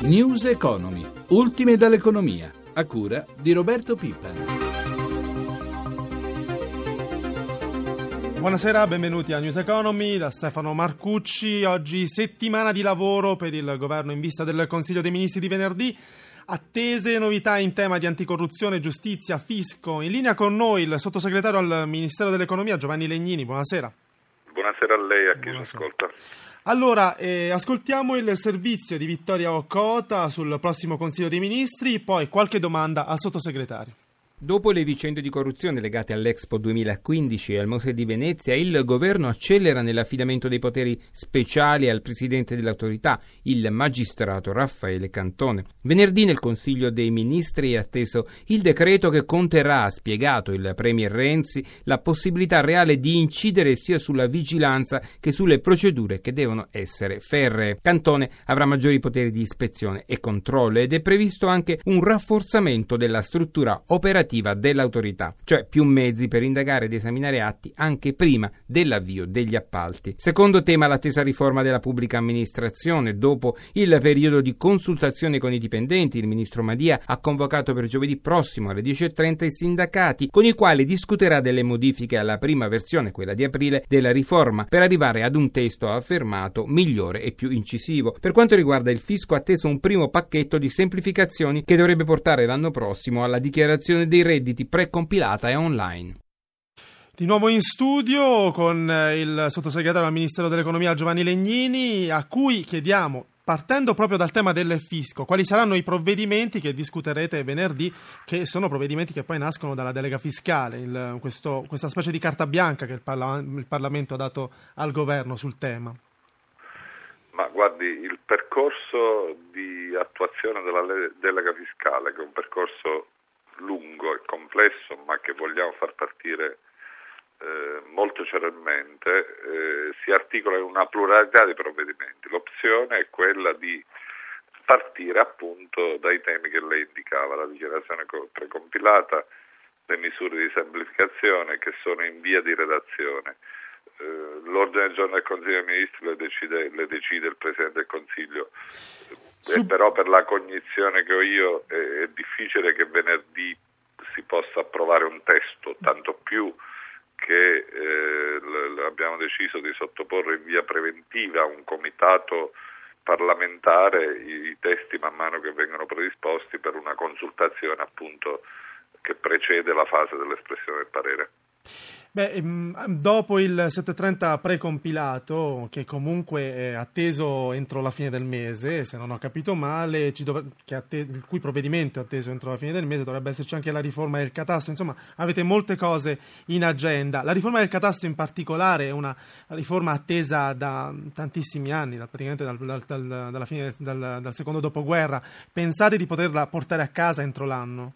News Economy, ultime dall'economia, a cura di Roberto Pippa. Buonasera, benvenuti a News Economy da Stefano Marcucci. Oggi settimana di lavoro per il governo in vista del Consiglio dei Ministri di venerdì. Attese novità in tema di anticorruzione, giustizia, fisco. In linea con noi il sottosegretario al Ministero dell'Economia Giovanni Legnini. Buonasera. Buonasera a lei e a chi ci ascolta. Allora, eh, ascoltiamo il servizio di Vittoria Occota sul prossimo Consiglio dei Ministri, poi qualche domanda al sottosegretario. Dopo le vicende di corruzione legate all'Expo 2015 e al Mose di Venezia, il governo accelera nell'affidamento dei poteri speciali al presidente dell'autorità, il magistrato Raffaele Cantone. Venerdì nel Consiglio dei Ministri è atteso il decreto che conterrà, ha spiegato il Premier Renzi, la possibilità reale di incidere sia sulla vigilanza che sulle procedure che devono essere ferree. Cantone avrà maggiori poteri di ispezione e controllo ed è previsto anche un rafforzamento della struttura operativa operativa dell'autorità, cioè più mezzi per indagare ed esaminare atti anche prima dell'avvio degli appalti. Secondo tema l'attesa riforma della pubblica amministrazione. Dopo il periodo di consultazione con i dipendenti, il ministro Madia ha convocato per giovedì prossimo alle 10.30 i sindacati con i quali discuterà delle modifiche alla prima versione, quella di aprile, della riforma per arrivare ad un testo affermato migliore e più incisivo. Per quanto riguarda il fisco, atteso un primo pacchetto di semplificazioni che dovrebbe portare l'anno prossimo alla dichiarazione dei dei redditi precompilata e online. Di nuovo in studio con eh, il sottosegretario al Ministero dell'Economia Giovanni Legnini, a cui chiediamo, partendo proprio dal tema del fisco, quali saranno i provvedimenti che discuterete venerdì, che sono provvedimenti che poi nascono dalla delega fiscale, il, questo, questa specie di carta bianca che il, Parla- il Parlamento ha dato al governo sul tema. Ma guardi, il percorso di attuazione della delega fiscale, che è un percorso lungo e complesso, ma che vogliamo far partire eh, molto celermente, eh, si articola in una pluralità di provvedimenti. L'opzione è quella di partire appunto dai temi che lei indicava, la dichiarazione precompilata, le misure di semplificazione che sono in via di redazione. Eh, l'ordine del giorno del Consiglio dei Ministri le decide, le decide il Presidente del Consiglio Su... però per la cognizione che ho io è, è, difficile che venerdì si possa approvare un testo, tanto più che eh, l- abbiamo deciso di sottoporre in via preventiva a un comitato parlamentare i, i testi man mano che vengono predisposti per una consultazione appunto che precede la fase dell'espressione del parere. Beh, ehm, dopo il 730 precompilato, che comunque è atteso entro la fine del mese, se non ho capito male, dov- atte- il cui provvedimento è atteso entro la fine del mese, dovrebbe esserci anche la riforma del catasto, insomma avete molte cose in agenda. La riforma del catasto in particolare è una riforma attesa da tantissimi anni, praticamente dal, dal, dal, fine, dal secondo dopoguerra. Pensate di poterla portare a casa entro l'anno?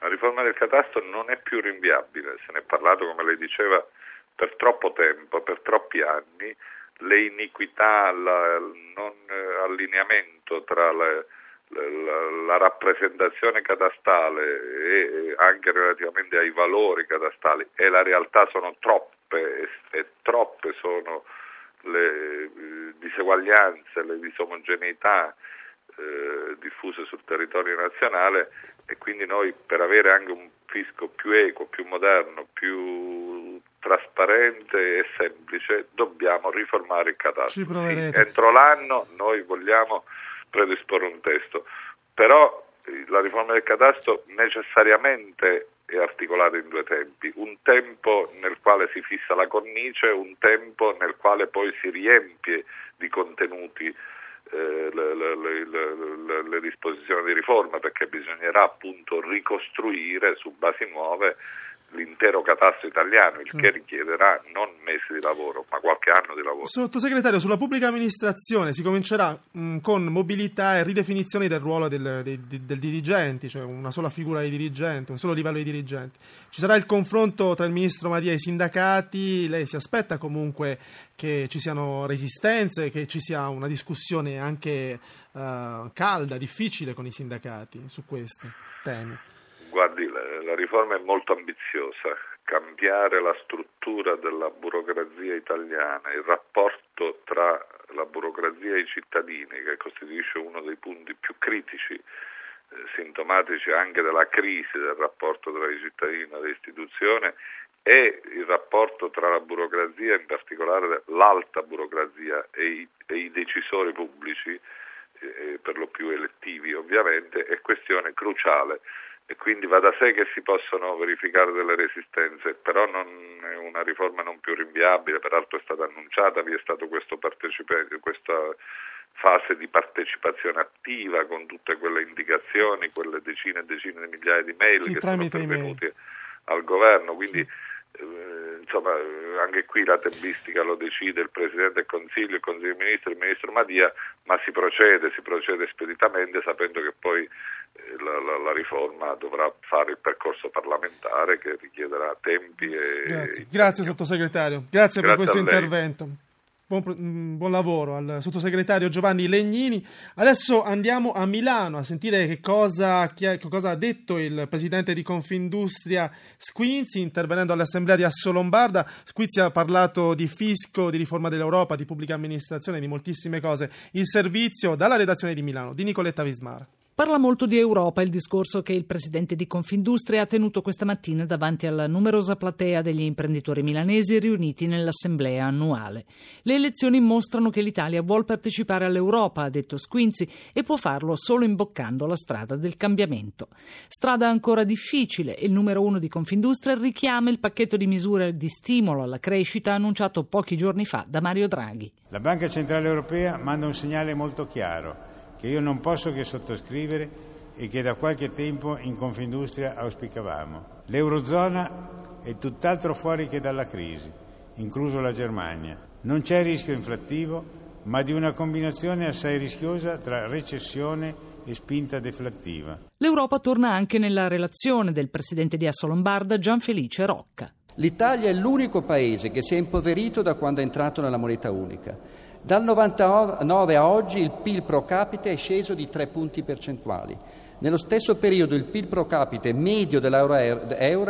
La riforma del catasto non è più rinviabile, se ne è parlato, come lei diceva, per troppo tempo, per troppi anni, le iniquità, il non eh, allineamento tra le, la, la, rappresentazione catastale e anche relativamente ai valori catastali e la realtà sono troppe e, e troppe sono le eh, diseguaglianze, le disomogeneità eh, diffuse sul territorio nazionale e quindi noi per avere anche un fisco più equo, più moderno, più trasparente e semplice dobbiamo riformare il catasto. Entro l'anno noi vogliamo predisporre un testo, però eh, la riforma del catasto necessariamente è articolata in due tempi, un tempo nel quale si fissa la cornice, un tempo nel quale poi si riempie di contenuti eh, le, le, disposizioni di riforma perché bisognerà appunto ricostruire su basi nuove l'intero catasto italiano, il che richiederà non mesi di lavoro, ma qualche anno di lavoro. Sottosegretario, sulla pubblica amministrazione si comincerà mh, con mobilità e ridefinizione del ruolo del, del, del, dirigente, cioè una sola figura di dirigente, un solo livello di dirigenti. Ci sarà il confronto tra il ministro Madia e i sindacati, lei si aspetta comunque che ci siano resistenze, che ci sia una discussione anche uh, calda, difficile con i sindacati su questi temi? Guardi, la, la riforma è molto ambiziosa, cambiare la struttura della burocrazia italiana, il rapporto tra la burocrazia e i cittadini, che costituisce uno dei punti più critici, eh, sintomatici anche della crisi del rapporto tra i cittadini e l'istituzione, e il rapporto tra la burocrazia, in particolare l'alta burocrazia e i, e i decisori pubblici, eh, per lo più elettivi ovviamente, è questione cruciale e quindi va da sé che si possono verificare delle resistenze, però non è una riforma non più rinviabile, peraltro è stata annunciata, vi è stata questa fase di partecipazione attiva con tutte quelle indicazioni, quelle decine e decine di migliaia di mail sì, che sono pervenute al governo, quindi eh, insomma anche qui la tempistica lo decide il Presidente del Consiglio, il Consiglio dei Ministri, il Ministro Madia, ma si procede, si procede speditamente sapendo che poi la, la, la, riforma dovrà fare il percorso parlamentare che richiederà tempi e... Grazie, Grazie sottosegretario, Grazie, Grazie per questo intervento. Buon, mm, buon, lavoro al sottosegretario Giovanni Legnini. Adesso andiamo a Milano a sentire che cosa, che cosa, ha detto il presidente di Confindustria Squinzi intervenendo all'assemblea di Assolombarda. Squinzi ha parlato di fisco, di riforma dell'Europa, di pubblica amministrazione, di moltissime cose. Il servizio dalla redazione di Milano di Nicoletta Vismar. Parla molto di Europa il discorso che il presidente di Confindustria ha tenuto questa mattina davanti alla numerosa platea degli imprenditori milanesi riuniti nell'assemblea annuale. Le elezioni mostrano che l'Italia vuole partecipare all'Europa, ha detto Squinzi, e può farlo solo imboccando la strada del cambiamento. Strada ancora difficile e il numero uno di Confindustria richiama il pacchetto di misure di stimolo alla crescita annunciato pochi giorni fa da Mario Draghi. La Banca Centrale Europea manda un segnale molto chiaro che io non posso che sottoscrivere e che da qualche tempo in Confindustria auspicavamo. L'Eurozona è tutt'altro fuori che dalla crisi, incluso la Germania. Non c'è rischio inflattivo, ma di una combinazione assai rischiosa tra recessione e spinta deflattiva. L'Europa torna anche nella relazione del presidente di Assolombarda Gianfelice Rocca. L'Italia è l'unico paese che si è impoverito da quando è entrato nella moneta unica. Dal 99 a oggi il PIL pro capite è sceso di 3 punti percentuali. Nello stesso periodo il PIL pro capite medio dell'euro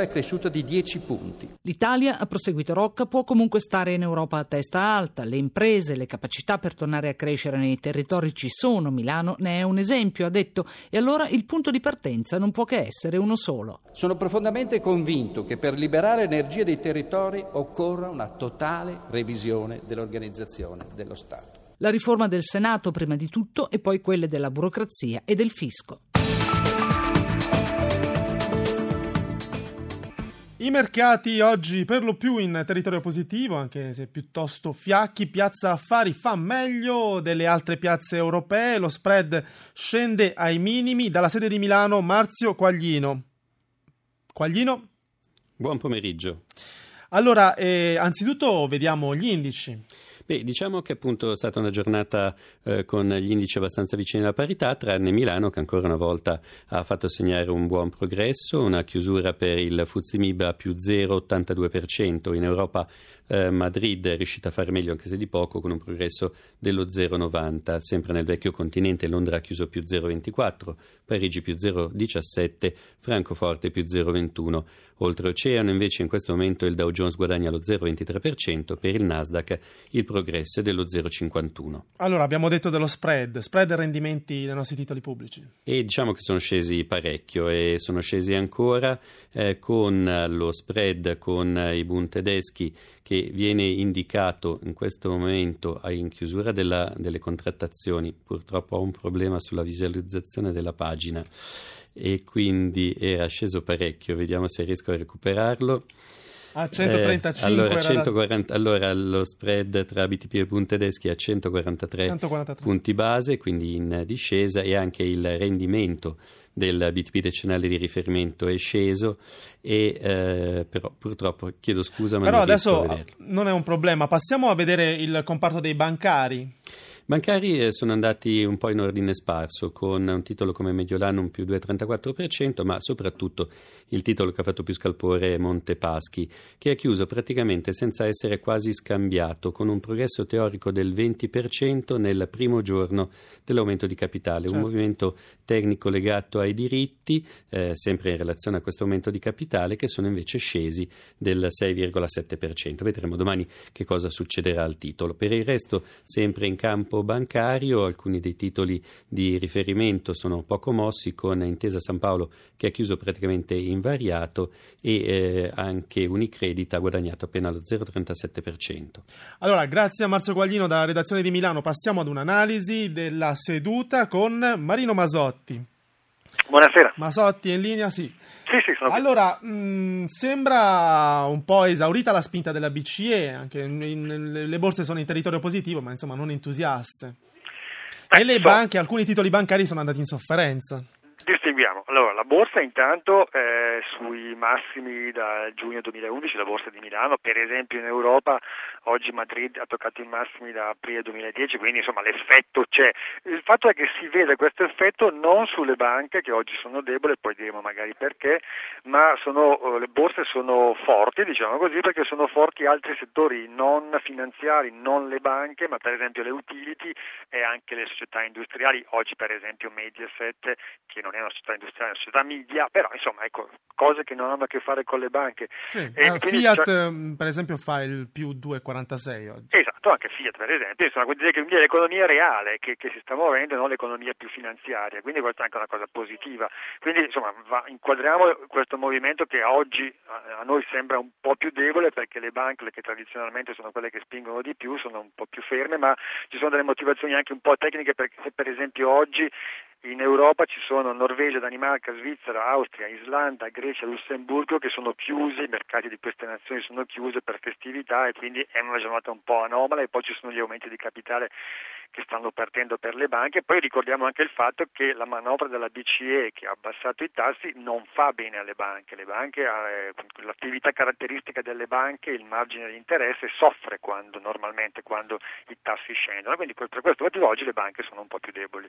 è cresciuto di 10 punti. L'Italia, ha proseguito Rocca, può comunque stare in Europa a testa alta. Le imprese, le capacità per tornare a crescere nei territori ci sono. Milano ne è un esempio, ha detto. E allora il punto di partenza non può che essere uno solo. Sono profondamente convinto che per liberare energie dei territori occorra una totale revisione dell'organizzazione dello Stato. La riforma del Senato prima di tutto e poi quelle della burocrazia e del fisco. I mercati oggi per lo più in territorio positivo, anche se piuttosto fiacchi. Piazza Affari fa meglio delle altre piazze europee. Lo spread scende ai minimi. Dalla sede di Milano, Marzio Quaglino. Quaglino? Buon pomeriggio. Allora, eh, anzitutto vediamo gli indici. Beh, diciamo che appunto è stata una giornata eh, con gli indici abbastanza vicini alla parità, tranne Milano che ancora una volta ha fatto segnare un buon progresso, una chiusura per il Fuzimib a più 0,82%, in Europa eh, Madrid è riuscita a fare meglio anche se di poco con un progresso dello 0,90, sempre nel vecchio continente Londra ha chiuso più 0,24, Parigi più 0,17, Francoforte più 0,21. Oltreoceano invece in questo momento il Dow Jones guadagna lo 0,23%, per il Nasdaq il progresso è dello 0,51. Allora abbiamo detto dello spread, spread e rendimenti dei nostri titoli pubblici. E diciamo che sono scesi parecchio e sono scesi ancora eh, con lo spread con i Bund tedeschi che viene indicato in questo momento in chiusura della, delle contrattazioni. Purtroppo ho un problema sulla visualizzazione della pagina e quindi era sceso parecchio, vediamo se riesco a recuperarlo. A 135 eh, allora, 140, allora, lo spread tra BTP e punti tedeschi a 143, 143, punti base, quindi in discesa, e anche il rendimento del BTP decennale di riferimento è sceso, e, eh, però purtroppo chiedo scusa, ma però non adesso non è un problema. Passiamo a vedere il comparto dei bancari. Bancari eh, sono andati un po' in ordine sparso, con un titolo come Mediolanum più 2,34%, ma soprattutto il titolo che ha fatto più scalpore è Montepaschi, che ha chiuso praticamente senza essere quasi scambiato, con un progresso teorico del 20% nel primo giorno dell'aumento di capitale, certo. un movimento tecnico legato ai diritti, eh, sempre in relazione a questo aumento di capitale, che sono invece scesi del 6,7%. Vedremo domani che cosa succederà al titolo. Per il resto, sempre in campo bancario, alcuni dei titoli di riferimento sono poco mossi con Intesa San Paolo che ha chiuso praticamente invariato e eh, anche Unicredit ha guadagnato appena lo 0,37%. Allora, grazie a Marzio Guaglino dalla redazione di Milano, passiamo ad un'analisi della seduta con Marino Masotti. Buonasera. Masotti è in linea? Sì. Sì, sì, sono allora, mh, mm, sembra un po' esaurita la spinta della BCE, anche in, in, le borse sono in territorio positivo, ma insomma non entusiaste. Beh, e le so. banche, alcuni titoli bancari sono andati in sofferenza. Distinguiamo. Allora, la borsa intanto è sui massimi da giugno 2011, la borsa di Milano, per esempio in Europa oggi Madrid ha toccato i massimi da aprile 2010, quindi insomma l'effetto c'è. Il fatto è che si vede questo effetto non sulle banche che oggi sono deboli, poi diremo magari perché, ma sono, eh, le borse sono forti, diciamo così, perché sono forti altri settori non finanziari, non le banche, ma per esempio le utility e anche le società industriali, oggi per esempio Mediaset che non è una società industriale, è una società media, però insomma ecco, cose che non hanno a che fare con le banche. Sì, eh, Fiat cioè... Per esempio fa il più 2,46 oggi. Esatto, anche Fiat per esempio, insomma, vuol dire che è l'economia reale che, che, si sta muovendo, non l'economia più finanziaria, quindi questa è anche una cosa positiva. Quindi insomma va, inquadriamo questo movimento che oggi a, a noi sembra un po' più debole perché le banche, che tradizionalmente sono quelle che spingono di più, sono un po' più ferme, ma ci sono delle motivazioni anche un po' tecniche perché se per esempio oggi in Europa ci sono Norvegia, Danimarca, Svizzera, Austria, Islanda, Grecia, Lussemburgo che sono chiusi, i mercati di queste nazioni sono chiusi per festività e quindi è una giornata un po' anomala e poi ci sono gli aumenti di capitale che stanno partendo per le banche. Poi ricordiamo anche il fatto che la manovra della BCE che ha abbassato i tassi non fa bene alle banche. Le banche eh, l'attività caratteristica delle banche, il margine di interesse, soffre quando, normalmente quando i tassi scendono. Quindi per questo motivo oggi le banche sono un po' più deboli.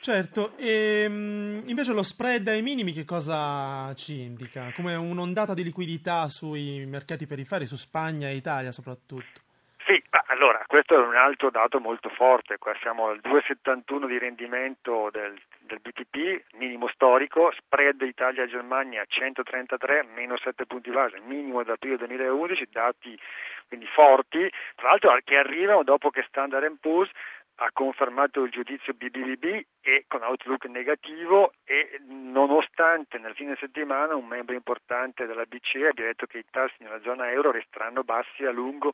Certo, e ehm, invece lo spread ai minimi che cosa ci indica? Come un'ondata di liquidità sui mercati periferi, su Spagna e Italia soprattutto? Sì, allora questo è un altro dato molto forte, qua siamo al 2,71 di rendimento del, del BTP, minimo storico, spread Italia-Germania 133, meno 7 punti base, minimo da aprile 2011, dati quindi forti, tra l'altro che arrivano dopo che Standard Poor's ha confermato il giudizio BBB e con outlook negativo e nonostante nel fine settimana un membro importante della BCE abbia detto che i tassi nella zona euro resteranno bassi a lungo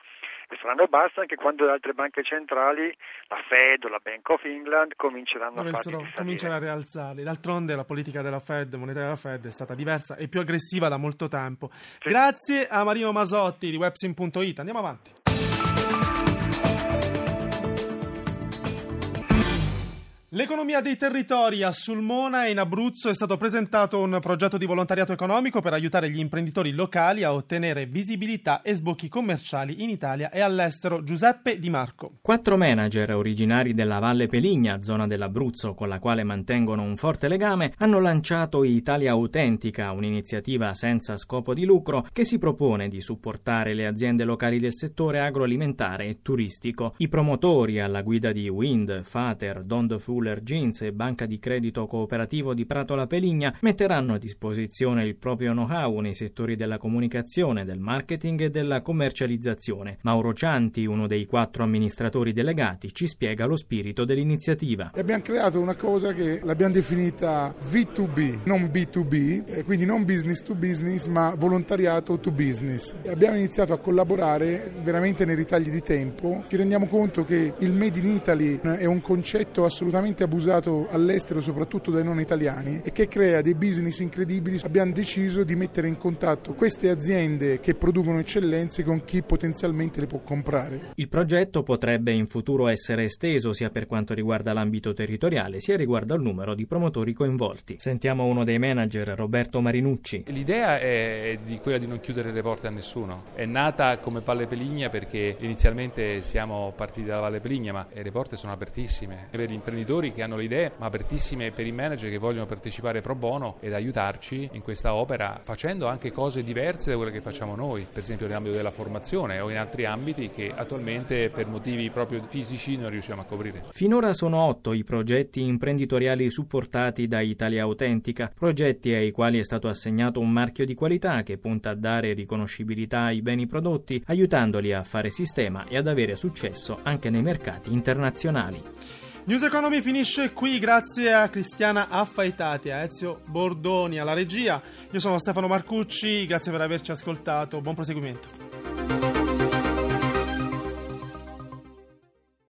e saranno bassi anche quando le altre banche centrali, la Fed o la Bank of England cominceranno a cominciare a rialzare. D'altronde la politica della Fed, monetaria della Fed è stata diversa e più aggressiva da molto tempo. Sì. Grazie a Marino Masotti di websim.it. Andiamo avanti. L'economia dei territori a Sulmona e in Abruzzo è stato presentato un progetto di volontariato economico per aiutare gli imprenditori locali a ottenere visibilità e sbocchi commerciali in Italia e all'estero. Giuseppe Di Marco. Quattro manager originari della Valle Peligna, zona dell'Abruzzo con la quale mantengono un forte legame, hanno lanciato Italia Autentica, un'iniziativa senza scopo di lucro che si propone di supportare le aziende locali del settore agroalimentare e turistico. I promotori alla guida di Wind, Fater, Don Fool Fuller Jeans e Banca di Credito Cooperativo di Prato La Peligna metteranno a disposizione il proprio know-how nei settori della comunicazione, del marketing e della commercializzazione. Mauro Cianti, uno dei quattro amministratori delegati, ci spiega lo spirito dell'iniziativa. Abbiamo creato una cosa che l'abbiamo definita V2B, non B2B, quindi non business to business, ma volontariato to business. Abbiamo iniziato a collaborare veramente nei ritagli di tempo. Ci rendiamo conto che il Made in Italy è un concetto assolutamente estremamente abusato all'estero, soprattutto dai non italiani, e che crea dei business incredibili. Abbiamo deciso di mettere in contatto queste aziende che producono eccellenze con chi potenzialmente le può comprare. Il progetto potrebbe in futuro essere esteso sia per quanto riguarda l'ambito territoriale sia riguardo al numero di promotori coinvolti. Sentiamo uno dei manager, Roberto Marinucci. L'idea è di quella di non chiudere le porte a nessuno. È nata come Valle Peligna perché inizialmente siamo partiti dalla Valle Peligna, ma le porte sono apertissime per gli imprenditori che hanno le idee, ma apertissime per i manager che vogliono partecipare pro bono ed aiutarci in questa opera facendo anche cose diverse da quelle che facciamo noi, per esempio nell'ambito della formazione o in altri ambiti che attualmente per motivi proprio fisici non riusciamo a coprire. Finora sono otto i progetti imprenditoriali supportati da Italia Autentica, progetti ai quali è stato assegnato un marchio di qualità che punta a dare riconoscibilità ai beni prodotti, aiutandoli a fare sistema e ad avere successo anche nei mercati internazionali. News Economy finisce qui grazie a Cristiana Affaitati, a Ezio Bordoni alla regia. Io sono Stefano Marcucci, grazie per averci ascoltato, buon proseguimento.